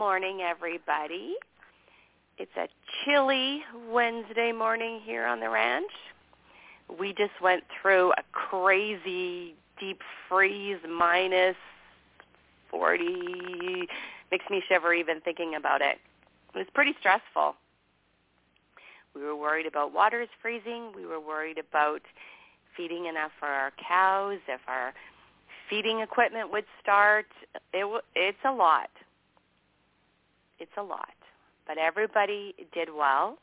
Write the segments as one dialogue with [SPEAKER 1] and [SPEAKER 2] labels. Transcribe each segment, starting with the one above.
[SPEAKER 1] Morning, everybody. It's a chilly Wednesday morning here on the ranch. We just went through a crazy deep freeze minus 40 makes me shiver even thinking about it. It was pretty stressful. We were worried about waters freezing. We were worried about feeding enough for our cows, if our feeding equipment would start. It it's a lot. It's a lot. But everybody did well.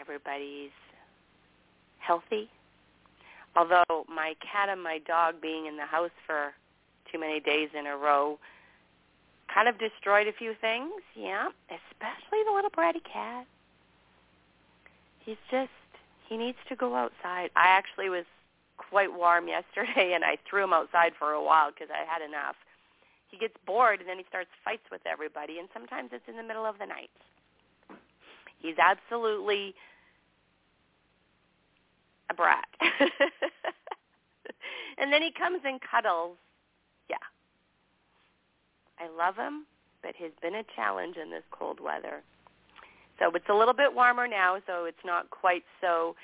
[SPEAKER 1] Everybody's healthy. Although my cat and my dog being in the house for too many days in a row kind of destroyed a few things, yeah, especially the little bratty cat. He's just, he needs to go outside. I actually was quite warm yesterday and I threw him outside for a while because I had enough. He gets bored and then he starts fights with everybody and sometimes it's in the middle of the night. He's absolutely a brat. and then he comes and cuddles. Yeah. I love him, but he's been a challenge in this cold weather. So it's a little bit warmer now, so it's not quite so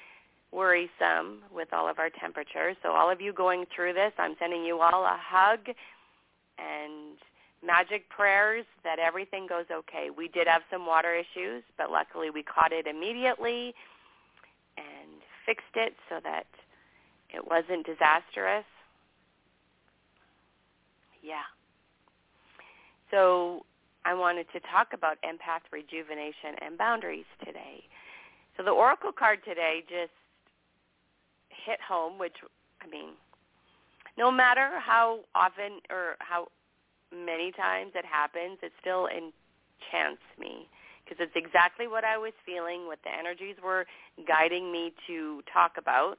[SPEAKER 1] worrisome with all of our temperatures. So all of you going through this, I'm sending you all a hug and magic prayers that everything goes okay. We did have some water issues, but luckily we caught it immediately and fixed it so that it wasn't disastrous. Yeah. So I wanted to talk about empath rejuvenation and boundaries today. So the oracle card today just hit home, which I mean, no matter how often or how many times it happens, it still enchants me because it's exactly what I was feeling, what the energies were guiding me to talk about.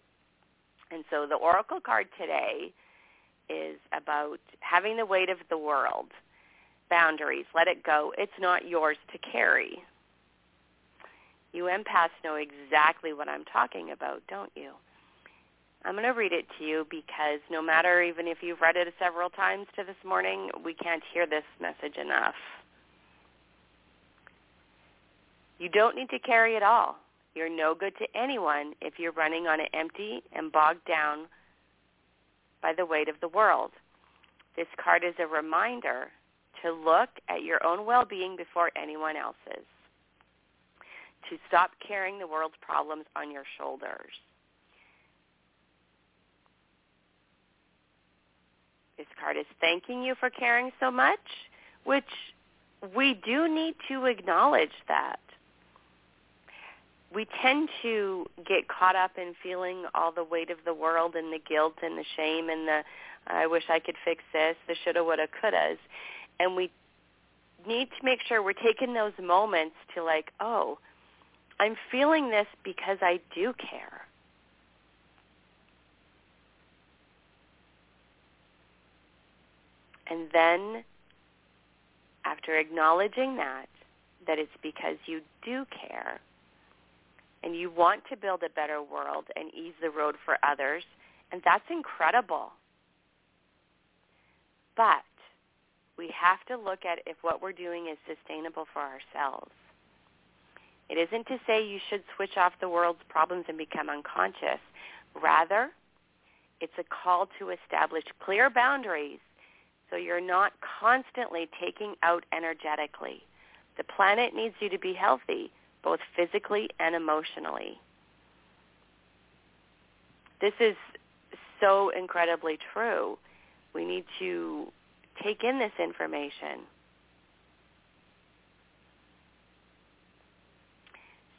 [SPEAKER 1] And so the oracle card today is about having the weight of the world boundaries. Let it go. It's not yours to carry. You empaths know exactly what I'm talking about, don't you? I'm going to read it to you because no matter even if you've read it several times to this morning, we can't hear this message enough. You don't need to carry it all. You're no good to anyone if you're running on an empty and bogged down by the weight of the world. This card is a reminder to look at your own well-being before anyone else's, to stop carrying the world's problems on your shoulders. This card is thanking you for caring so much, which we do need to acknowledge that. We tend to get caught up in feeling all the weight of the world and the guilt and the shame and the I wish I could fix this, the shoulda, woulda, couldas and we need to make sure we're taking those moments to like, oh, I'm feeling this because I do care. And then after acknowledging that, that it's because you do care and you want to build a better world and ease the road for others, and that's incredible. But we have to look at if what we're doing is sustainable for ourselves. It isn't to say you should switch off the world's problems and become unconscious. Rather, it's a call to establish clear boundaries so you're not constantly taking out energetically. The planet needs you to be healthy, both physically and emotionally. This is so incredibly true. We need to take in this information.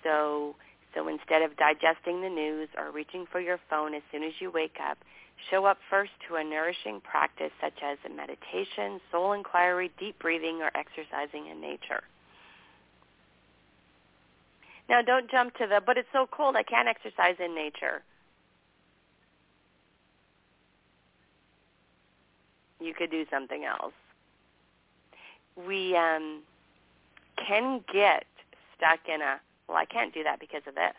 [SPEAKER 1] So So instead of digesting the news or reaching for your phone as soon as you wake up, show up first to a nourishing practice such as a meditation, soul inquiry, deep breathing, or exercising in nature. Now don't jump to the, but it's so cold I can't exercise in nature. You could do something else. We um, can get stuck in a, well, I can't do that because of this.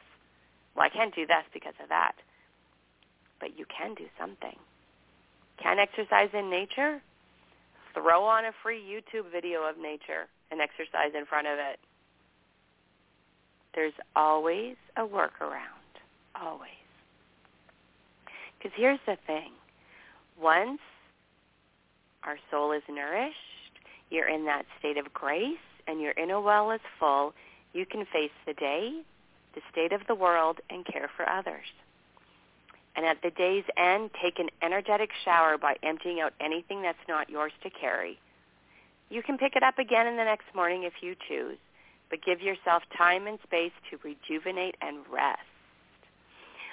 [SPEAKER 1] Well, I can't do this because of that. But you can do something. Can exercise in nature? Throw on a free YouTube video of nature and exercise in front of it. There's always a workaround. Always. Because here's the thing. Once our soul is nourished, you're in that state of grace, and your inner well is full, you can face the day, the state of the world, and care for others. And at the day's end, take an energetic shower by emptying out anything that's not yours to carry. You can pick it up again in the next morning if you choose, but give yourself time and space to rejuvenate and rest.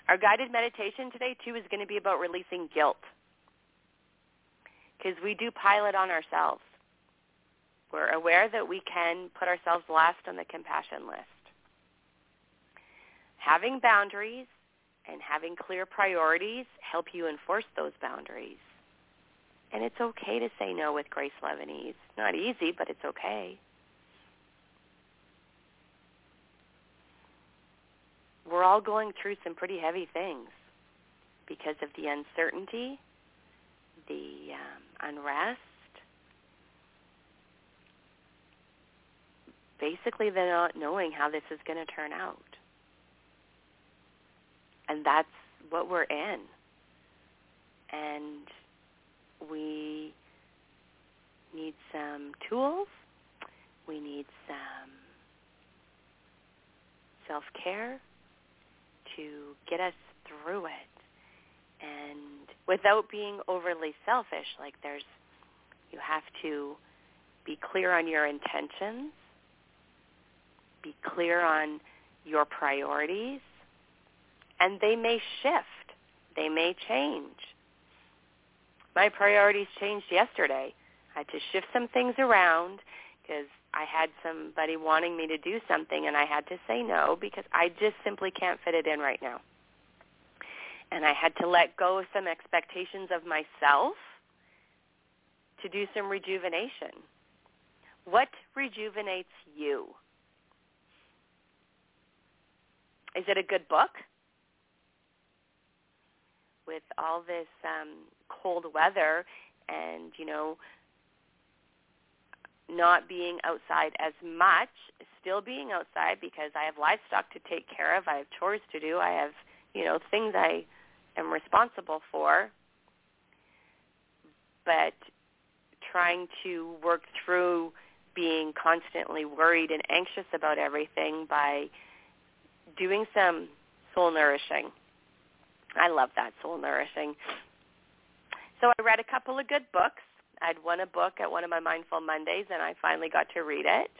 [SPEAKER 1] Our guided meditation today, too, is going to be about releasing guilt because we do pile it on ourselves. We're aware that we can put ourselves last on the compassion list. Having boundaries and having clear priorities help you enforce those boundaries. And it's okay to say no with grace, and ease. Not easy, but it's okay. We're all going through some pretty heavy things because of the uncertainty, the um, unrest, basically the not knowing how this is going to turn out and that's what we're in. And we need some tools. We need some self-care to get us through it. And without being overly selfish, like there's, you have to be clear on your intentions, be clear on your priorities, and they may shift. They may change. My priorities changed yesterday. I had to shift some things around because I had somebody wanting me to do something and I had to say no because I just simply can't fit it in right now. And I had to let go of some expectations of myself to do some rejuvenation. What rejuvenates you? Is it a good book? With all this um, cold weather and you know not being outside as much, still being outside because I have livestock to take care of, I have chores to do, I have you know things I am responsible for, but trying to work through being constantly worried and anxious about everything by doing some soul nourishing I love that, soul nourishing. So I read a couple of good books. I'd won a book at one of my Mindful Mondays, and I finally got to read it.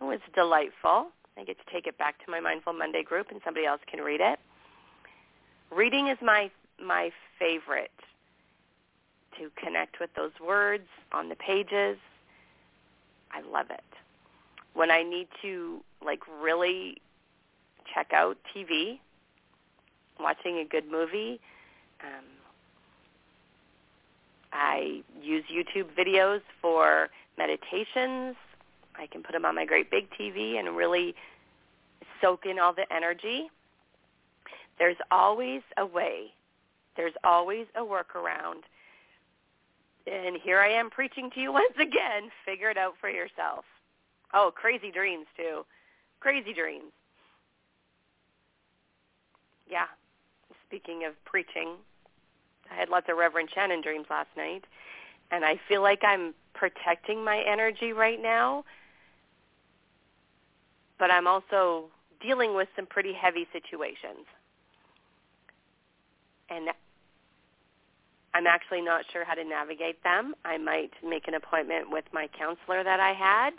[SPEAKER 1] It was delightful. I get to take it back to my Mindful Monday group, and somebody else can read it. Reading is my my favorite to connect with those words on the pages. I love it. When I need to like really check out TV, watching a good movie. Um, I use YouTube videos for meditations. I can put them on my great big TV and really soak in all the energy. There's always a way. There's always a workaround. And here I am preaching to you once again. Figure it out for yourself. Oh, crazy dreams too. Crazy dreams. Yeah, speaking of preaching, I had lots of Reverend Shannon dreams last night, and I feel like I'm protecting my energy right now, but I'm also dealing with some pretty heavy situations. And I'm actually not sure how to navigate them. I might make an appointment with my counselor that I had.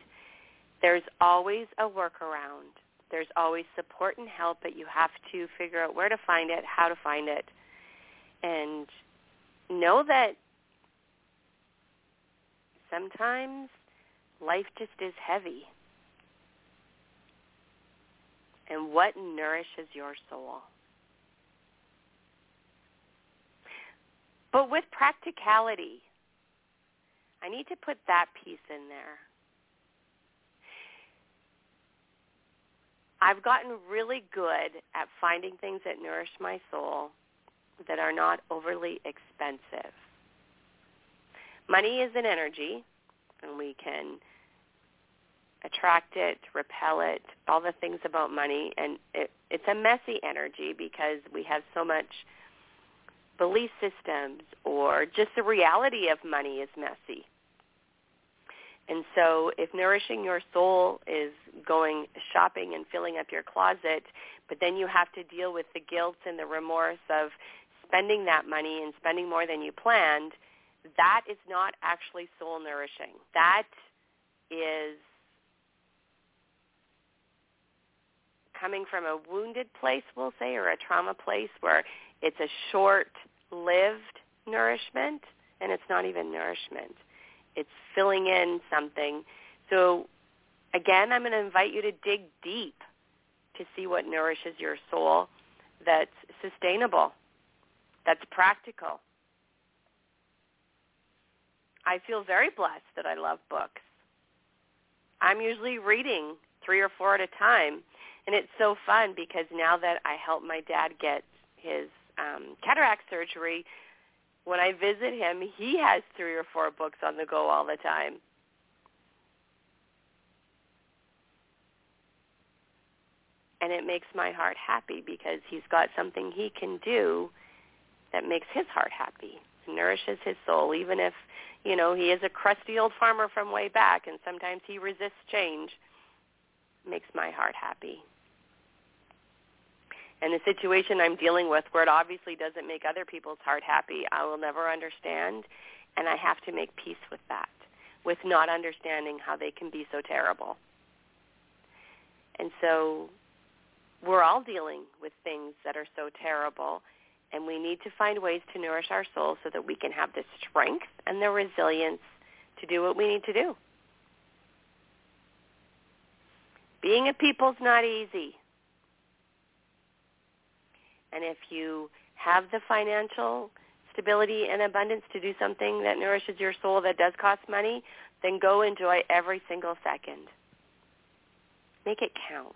[SPEAKER 1] There's always a workaround. There's always support and help, but you have to figure out where to find it, how to find it, and know that sometimes life just is heavy. And what nourishes your soul? But with practicality, I need to put that piece in there. I've gotten really good at finding things that nourish my soul that are not overly expensive. Money is an energy, and we can attract it, repel it, all the things about money, and it, it's a messy energy because we have so much belief systems or just the reality of money is messy. And so if nourishing your soul is going shopping and filling up your closet, but then you have to deal with the guilt and the remorse of spending that money and spending more than you planned, that is not actually soul nourishing. That is coming from a wounded place, we'll say, or a trauma place where it's a short-lived nourishment and it's not even nourishment. It's filling in something. So again, I'm going to invite you to dig deep to see what nourishes your soul that's sustainable, that's practical. I feel very blessed that I love books. I'm usually reading three or four at a time, and it's so fun because now that I help my dad get his um, cataract surgery, when I visit him, he has three or four books on the go all the time. And it makes my heart happy because he's got something he can do that makes his heart happy, nourishes his soul, even if, you know, he is a crusty old farmer from way back and sometimes he resists change. Makes my heart happy and the situation I'm dealing with where it obviously doesn't make other people's heart happy, I will never understand, and I have to make peace with that, with not understanding how they can be so terrible. And so we're all dealing with things that are so terrible, and we need to find ways to nourish our soul so that we can have the strength and the resilience to do what we need to do. Being a people's not easy. And if you have the financial stability and abundance to do something that nourishes your soul that does cost money, then go enjoy every single second. Make it count.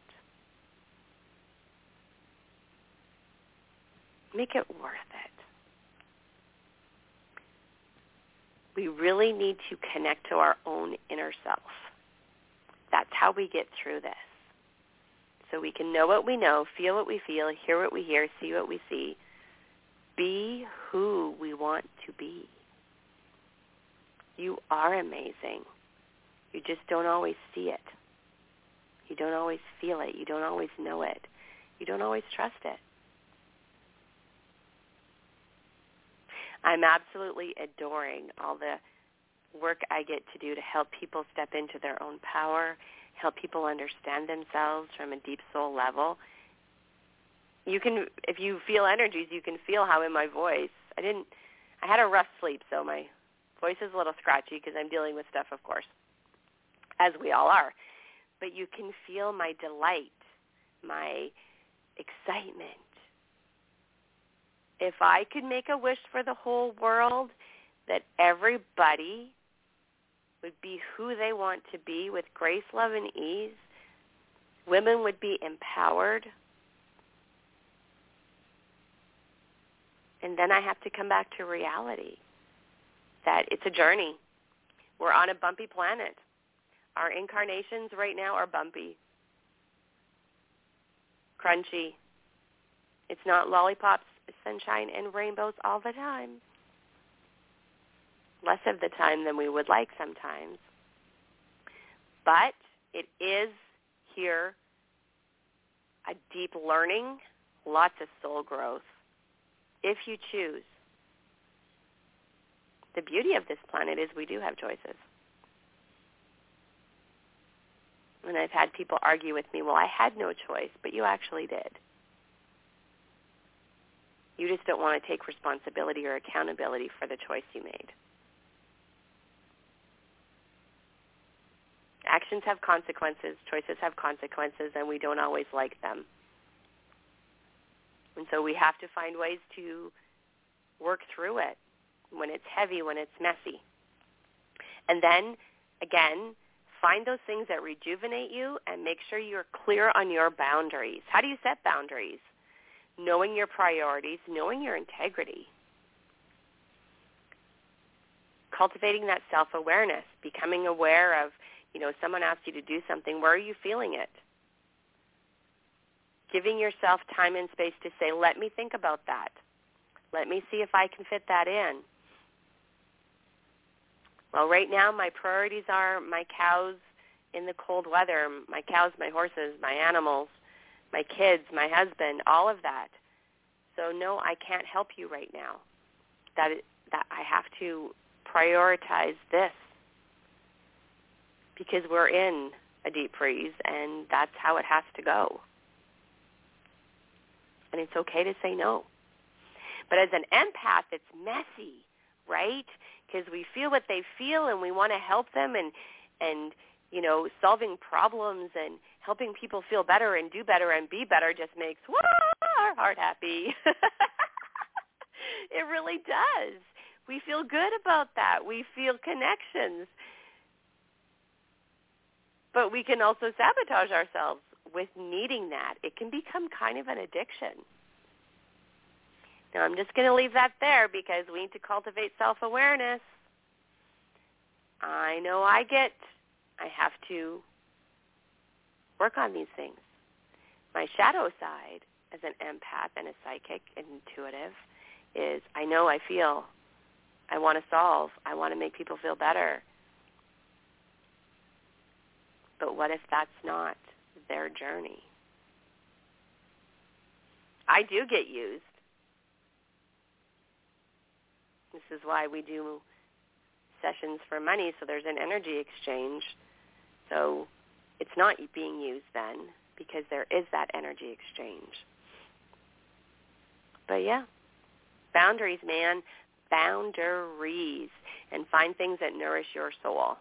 [SPEAKER 1] Make it worth it. We really need to connect to our own inner self. That's how we get through this so we can know what we know, feel what we feel, hear what we hear, see what we see. Be who we want to be. You are amazing. You just don't always see it. You don't always feel it. You don't always know it. You don't always trust it. I'm absolutely adoring all the work I get to do to help people step into their own power help people understand themselves from a deep soul level. You can, if you feel energies, you can feel how in my voice. I didn't. I had a rough sleep, so my voice is a little scratchy because I'm dealing with stuff, of course, as we all are. But you can feel my delight, my excitement. If I could make a wish for the whole world that everybody would be who they want to be with grace, love, and ease. Women would be empowered. And then I have to come back to reality that it's a journey. We're on a bumpy planet. Our incarnations right now are bumpy, crunchy. It's not lollipops, sunshine, and rainbows all the time less of the time than we would like sometimes. But it is here a deep learning, lots of soul growth, if you choose. The beauty of this planet is we do have choices. And I've had people argue with me, well, I had no choice, but you actually did. You just don't want to take responsibility or accountability for the choice you made. Actions have consequences, choices have consequences, and we don't always like them. And so we have to find ways to work through it when it's heavy, when it's messy. And then, again, find those things that rejuvenate you and make sure you're clear on your boundaries. How do you set boundaries? Knowing your priorities, knowing your integrity. Cultivating that self-awareness, becoming aware of, you know, someone asks you to do something, where are you feeling it? Giving yourself time and space to say, let me think about that. Let me see if I can fit that in. Well, right now my priorities are my cows in the cold weather, my cows, my horses, my animals, my kids, my husband, all of that. So no, I can't help you right now. That that I have to prioritize this because we're in a deep freeze and that's how it has to go. And it's okay to say no. But as an empath, it's messy, right? because we feel what they feel and we want to help them and and you know solving problems and helping people feel better and do better and be better just makes our heart happy. it really does. We feel good about that. We feel connections. But we can also sabotage ourselves with needing that. It can become kind of an addiction. Now I'm just going to leave that there because we need to cultivate self-awareness. I know I get, I have to work on these things. My shadow side as an empath and a psychic and intuitive is I know I feel, I want to solve, I want to make people feel better. But what if that's not their journey? I do get used. This is why we do sessions for money, so there's an energy exchange. So it's not being used then because there is that energy exchange. But yeah, boundaries, man, boundaries, and find things that nourish your soul.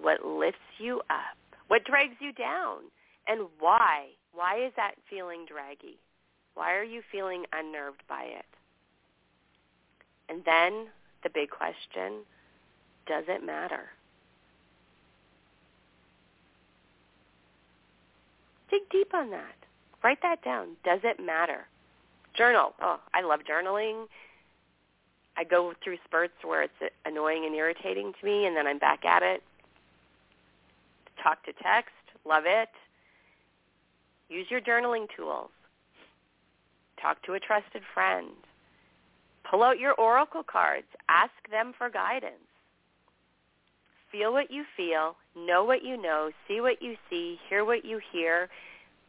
[SPEAKER 1] What lifts you up? What drags you down? And why? Why is that feeling draggy? Why are you feeling unnerved by it? And then the big question, does it matter? Dig deep on that. Write that down. Does it matter? Journal. Oh, I love journaling. I go through spurts where it's annoying and irritating to me, and then I'm back at it. Talk to text. Love it. Use your journaling tools. Talk to a trusted friend. Pull out your oracle cards. Ask them for guidance. Feel what you feel. Know what you know. See what you see. Hear what you hear.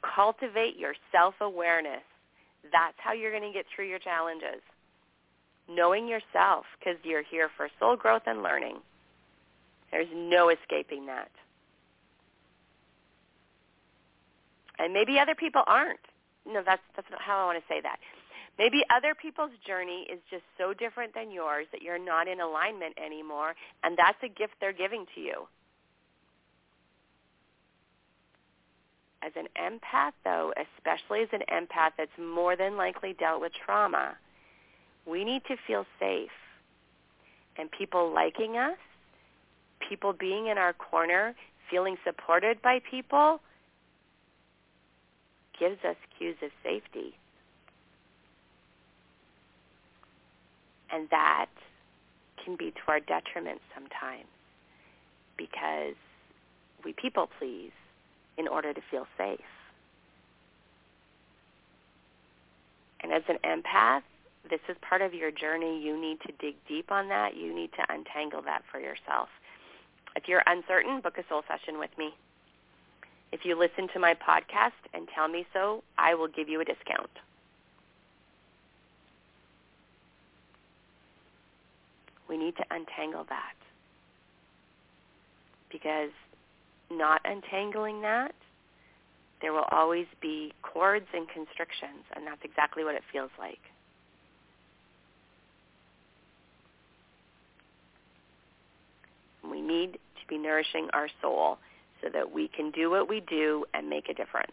[SPEAKER 1] Cultivate your self-awareness. That's how you're going to get through your challenges. Knowing yourself because you're here for soul growth and learning. There's no escaping that. And maybe other people aren't no, that's that's not how I want to say that. Maybe other people's journey is just so different than yours that you're not in alignment anymore, and that's a gift they're giving to you. As an empath, though, especially as an empath that's more than likely dealt with trauma, we need to feel safe. And people liking us, people being in our corner, feeling supported by people, gives us cues of safety. And that can be to our detriment sometimes because we people please in order to feel safe. And as an empath, this is part of your journey. You need to dig deep on that. You need to untangle that for yourself. If you're uncertain, book a soul session with me. If you listen to my podcast and tell me so, I will give you a discount. We need to untangle that. because not untangling that, there will always be cords and constrictions, and that's exactly what it feels like. We need to be nourishing our soul so that we can do what we do and make a difference.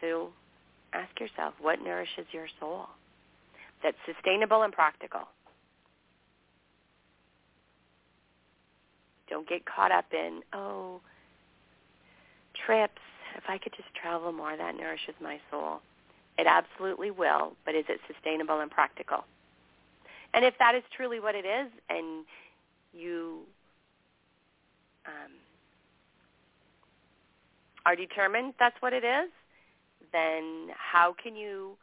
[SPEAKER 1] So ask yourself, what nourishes your soul? That's sustainable and practical. Don't get caught up in, oh, trips. If I could just travel more, that nourishes my soul. It absolutely will, but is it sustainable and practical? And if that is truly what it is and you um, are determined that's what it is, then how can you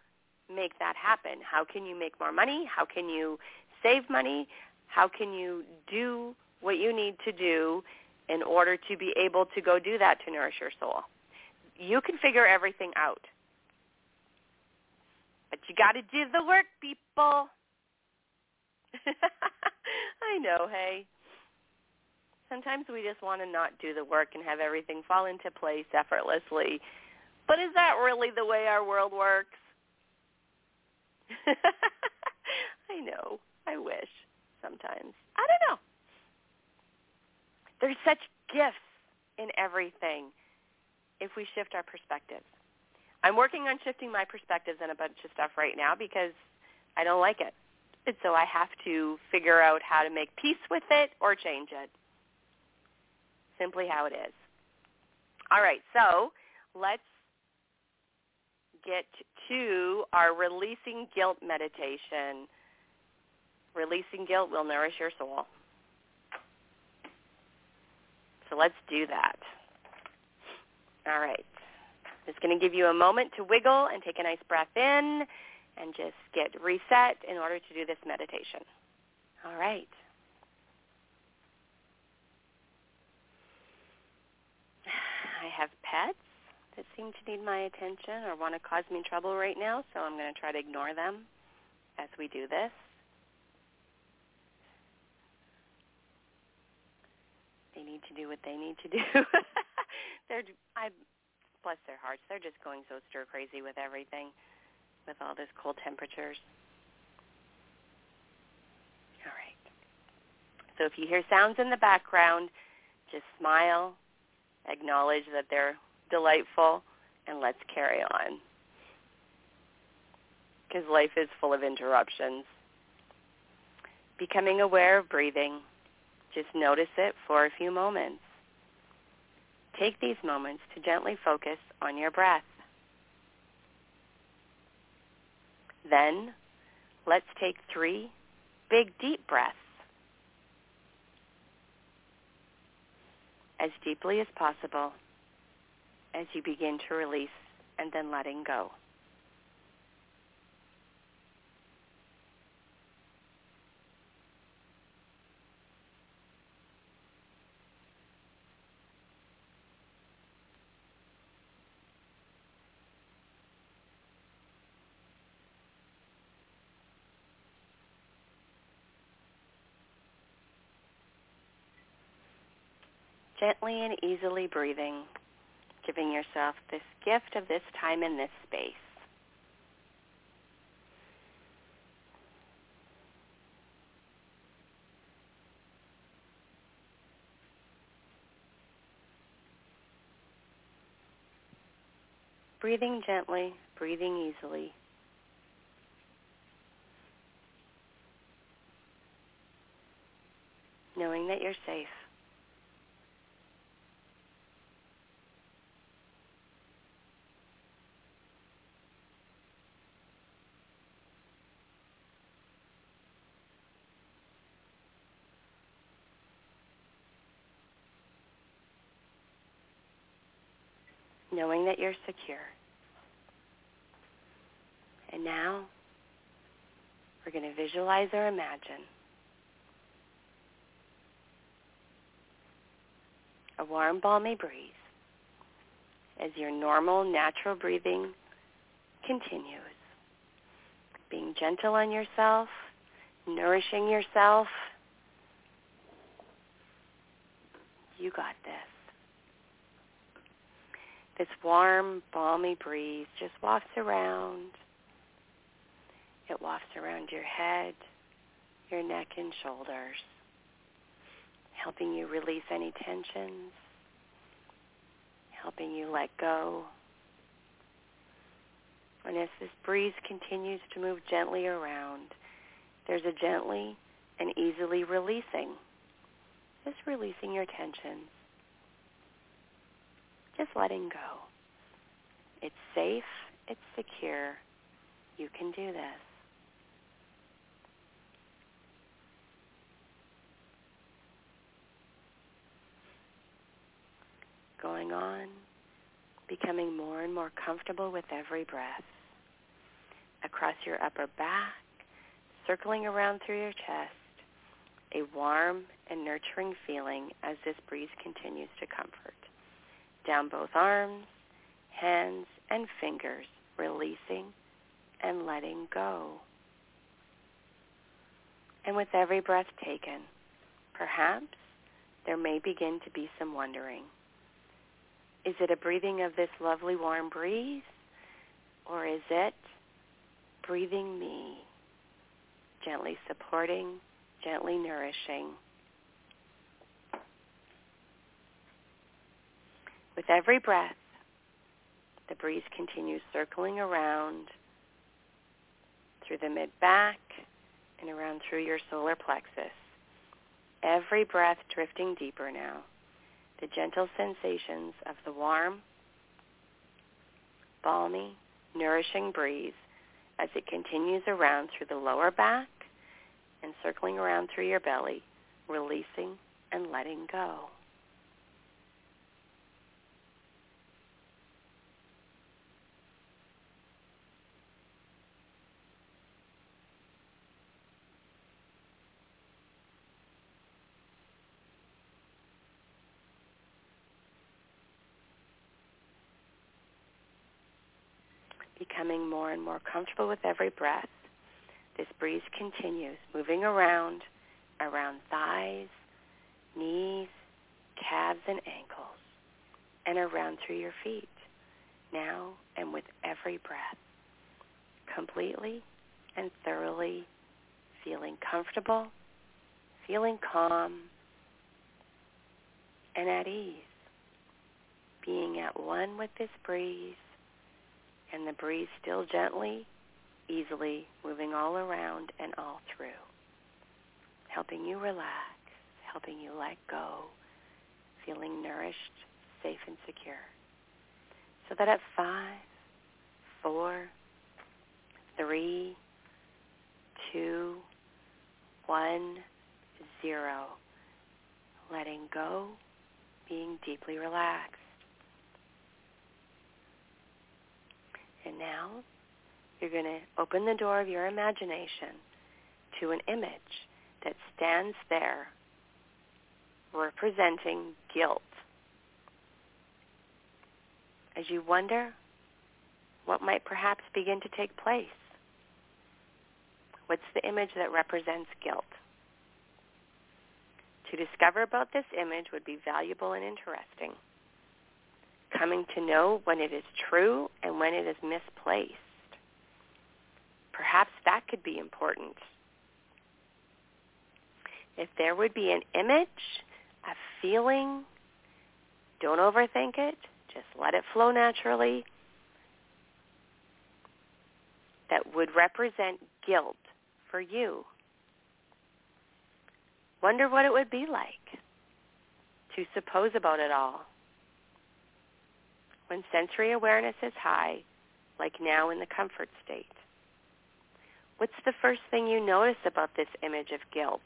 [SPEAKER 1] make that happen? How can you make more money? How can you save money? How can you do what you need to do in order to be able to go do that to nourish your soul? You can figure everything out. But you got to do the work, people. I know, hey. Sometimes we just want to not do the work and have everything fall into place effortlessly. But is that really the way our world works? I know. I wish sometimes. I don't know. There's such gifts in everything if we shift our perspectives. I'm working on shifting my perspectives on a bunch of stuff right now because I don't like it. And so I have to figure out how to make peace with it or change it. Simply how it is. All right, so let's get to our releasing guilt meditation. Releasing guilt will nourish your soul. So let's do that. All right. Just going to give you a moment to wiggle and take a nice breath in and just get reset in order to do this meditation. All right. I have pets that seem to need my attention or want to cause me trouble right now, so I'm going to try to ignore them as we do this. They need to do what they need to do. they're I bless their hearts. They're just going so stir crazy with everything with all those cold temperatures. All right. So if you hear sounds in the background, just smile, acknowledge that they're delightful, and let's carry on. Because life is full of interruptions. Becoming aware of breathing. Just notice it for a few moments. Take these moments to gently focus on your breath. Then let's take three big deep breaths. As deeply as possible as you begin to release and then letting go. Gently and easily breathing giving yourself this gift of this time in this space. Breathing gently, breathing easily. Knowing that you're safe. Knowing that you're secure. And now we're going to visualize or imagine a warm, balmy breeze as your normal, natural breathing continues. Being gentle on yourself, nourishing yourself, you got this. This warm, balmy breeze just wafts around. It wafts around your head, your neck and shoulders, helping you release any tensions, helping you let go. And as this breeze continues to move gently around, there's a gently and easily releasing. Just releasing your tensions just letting go. It's safe. It's secure. You can do this. Going on, becoming more and more comfortable with every breath. Across your upper back, circling around through your chest, a warm and nurturing feeling as this breeze continues to comfort down both arms, hands, and fingers, releasing and letting go. And with every breath taken, perhaps there may begin to be some wondering. Is it a breathing of this lovely warm breeze? Or is it breathing me, gently supporting, gently nourishing, With every breath, the breeze continues circling around through the mid-back and around through your solar plexus. Every breath drifting deeper now. The gentle sensations of the warm, balmy, nourishing breeze as it continues around through the lower back and circling around through your belly, releasing and letting go. Becoming more and more comfortable with every breath. This breeze continues, moving around, around thighs, knees, calves, and ankles, and around through your feet, now and with every breath, completely and thoroughly feeling comfortable, feeling calm, and at ease, being at one with this breeze, and the breeze still gently, easily moving all around and all through, helping you relax, helping you let go, feeling nourished, safe, and secure. So that at five, four, three, two, one, zero, letting go, being deeply relaxed. And now you're going to open the door of your imagination to an image that stands there representing guilt. As you wonder what might perhaps begin to take place, what's the image that represents guilt? To discover about this image would be valuable and interesting coming to know when it is true and when it is misplaced. Perhaps that could be important. If there would be an image, a feeling, don't overthink it. Just let it flow naturally. That would represent guilt for you. Wonder what it would be like to suppose about it all when sensory awareness is high, like now in the comfort state? What's the first thing you notice about this image of guilt?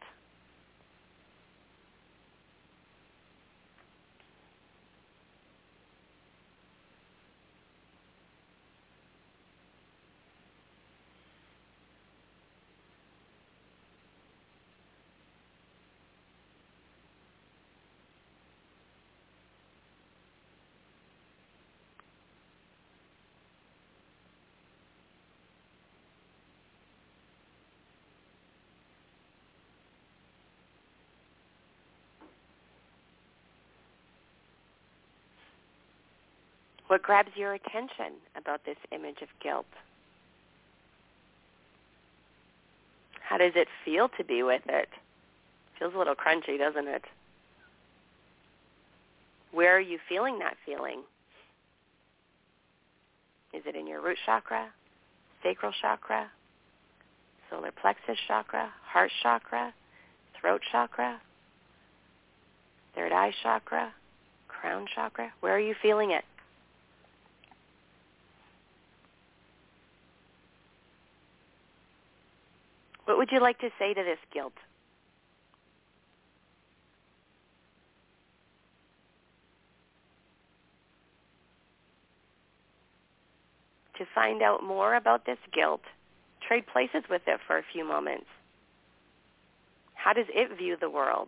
[SPEAKER 1] What grabs your attention about this image of guilt? How does it feel to be with it? Feels a little crunchy, doesn't it? Where are you feeling that feeling? Is it in your root chakra, sacral chakra, solar plexus chakra, heart chakra, throat chakra, third eye chakra, crown chakra? Where are you feeling it? What would you like to say to this guilt? To find out more about this guilt, trade places with it for a few moments. How does it view the world?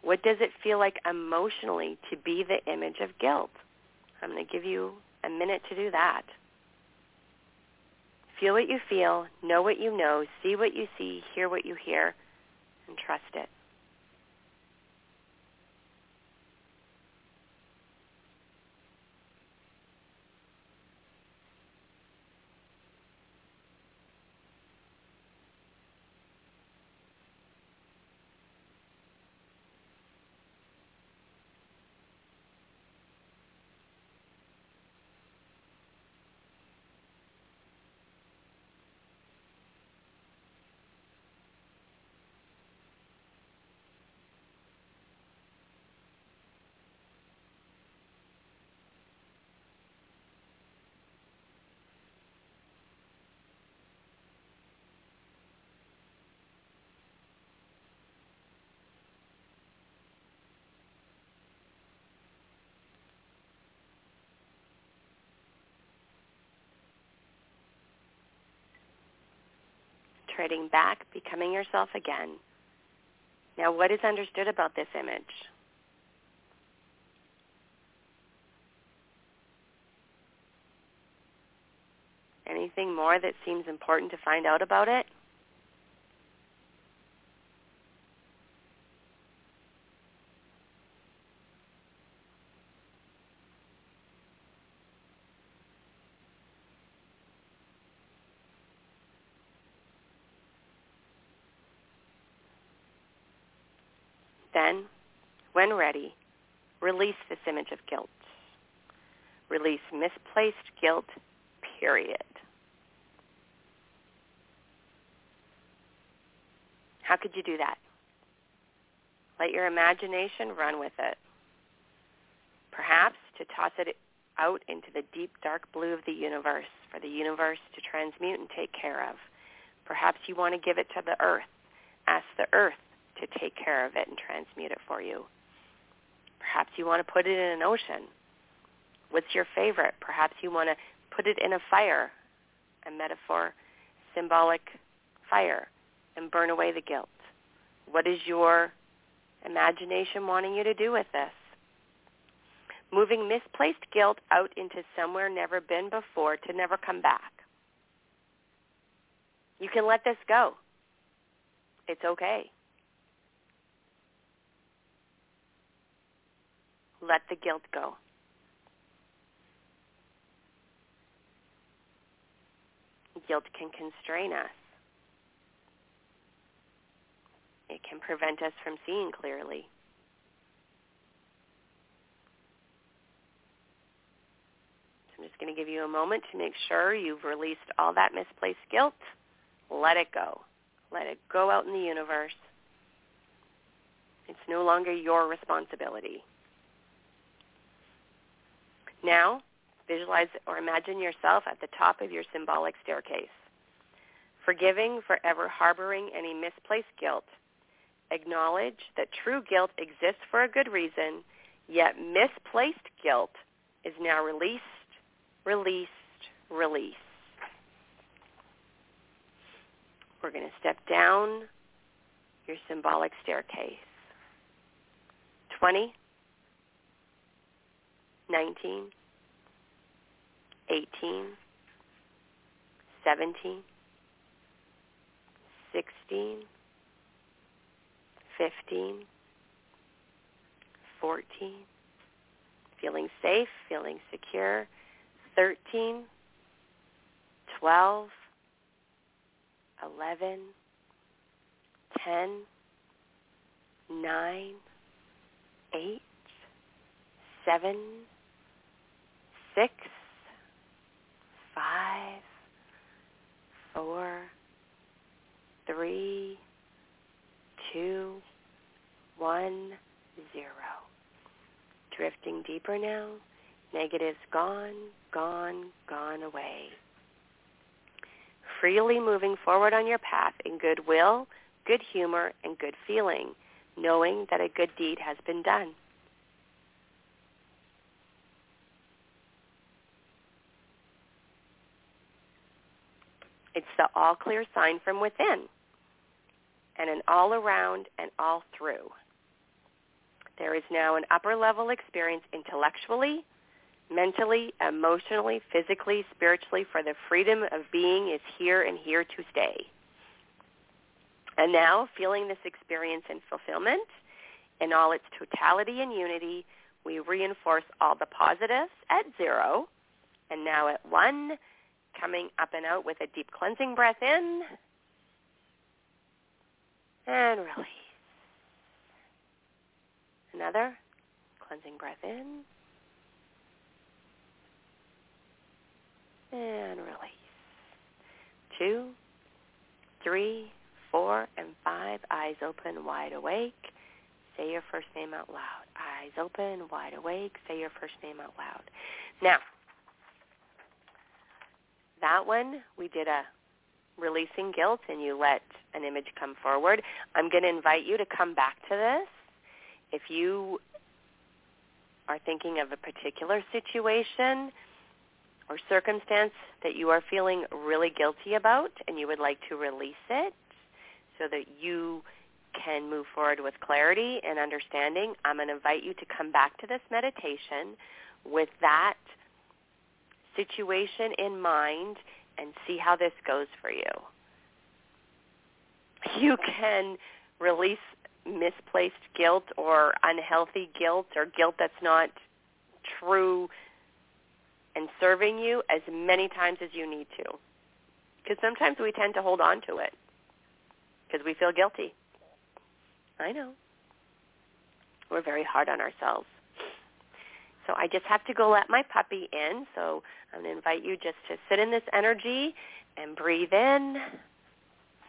[SPEAKER 1] What does it feel like emotionally to be the image of guilt? I'm going to give you a minute to do that. Feel what you feel, know what you know, see what you see, hear what you hear, and trust it. Back, becoming yourself again. Now, what is understood about this image? Anything more that seems important to find out about it? Then, when ready, release this image of guilt. Release misplaced guilt, period. How could you do that? Let your imagination run with it. Perhaps to toss it out into the deep dark blue of the universe for the universe to transmute and take care of. Perhaps you want to give it to the earth. Ask the earth to take care of it and transmute it for you. Perhaps you want to put it in an ocean. What's your favorite? Perhaps you want to put it in a fire, a metaphor, symbolic fire, and burn away the guilt. What is your imagination wanting you to do with this? Moving misplaced guilt out into somewhere never been before to never come back. You can let this go. It's okay. Let the guilt go. Guilt can constrain us. It can prevent us from seeing clearly. So I'm just going to give you a moment to make sure you've released all that misplaced guilt. Let it go. Let it go out in the universe. It's no longer your responsibility. Now, visualize or imagine yourself at the top of your symbolic staircase. Forgiving for ever harboring any misplaced guilt. Acknowledge that true guilt exists for a good reason, yet misplaced guilt is now released, released, released. We're going to step down your symbolic staircase. 20, 19, 18, 17, 16, 15, 14, feeling safe, feeling secure. 13, 12, 11, 10, 9, 8, 7, 6, 5, 4, 3, 2, 1, 0. Drifting deeper now. Negatives gone, gone, gone away. Freely moving forward on your path in goodwill, good humor, and good feeling, knowing that a good deed has been done. It's the all clear sign from within and an all around and all through. There is now an upper level experience intellectually, mentally, emotionally, physically, spiritually, for the freedom of being is here and here to stay. And now, feeling this experience and fulfillment in all its totality and unity, we reinforce all the positives at zero, and now at one, coming up and out with a deep cleansing breath in, and release. Another cleansing breath in. And release. Two, three, four, and five. Eyes open, wide awake. Say your first name out loud. Eyes open, wide awake. Say your first name out loud. Now, that one, we did a releasing guilt and you let an image come forward. I'm going to invite you to come back to this. If you are thinking of a particular situation or circumstance that you are feeling really guilty about and you would like to release it so that you can move forward with clarity and understanding, I'm going to invite you to come back to this meditation with that situation in mind and see how this goes for you. You can release misplaced guilt or unhealthy guilt or guilt that's not true and serving you as many times as you need to. Because sometimes we tend to hold on to it because we feel guilty. I know. We're very hard on ourselves. So I just have to go let my puppy in. So I'm going to invite you just to sit in this energy and breathe in.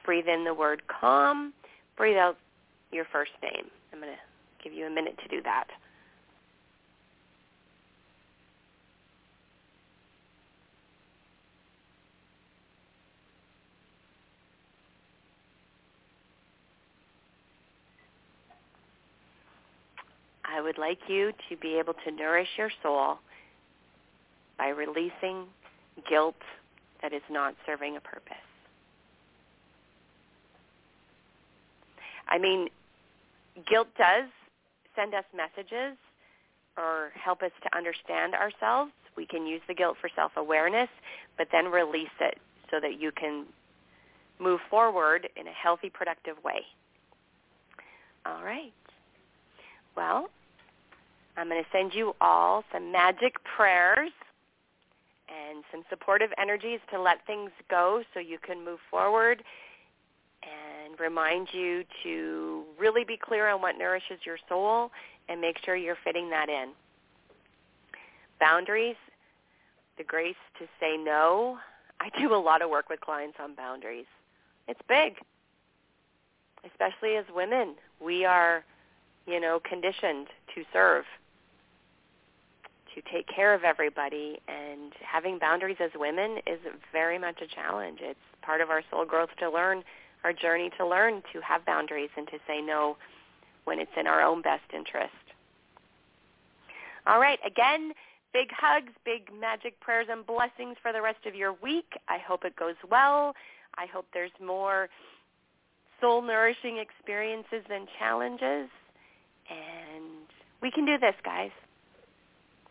[SPEAKER 1] Breathe in the word calm. Breathe out your first name. I'm going to give you a minute to do that. I would like you to be able to nourish your soul by releasing guilt that is not serving a purpose. I mean, guilt does send us messages or help us to understand ourselves. We can use the guilt for self-awareness, but then release it so that you can move forward in a healthy, productive way. All right. Well, I'm going to send you all some magic prayers and some supportive energies to let things go so you can move forward and remind you to really be clear on what nourishes your soul and make sure you're fitting that in. Boundaries, the grace to say no. I do a lot of work with clients on boundaries. It's big, especially as women. We are, you know, conditioned to serve, to take care of everybody, and having boundaries as women is very much a challenge. It's part of our soul growth to learn our journey to learn to have boundaries and to say no when it's in our own best interest. All right, again, big hugs, big magic prayers and blessings for the rest of your week. I hope it goes well. I hope there's more soul nourishing experiences than challenges. And we can do this, guys.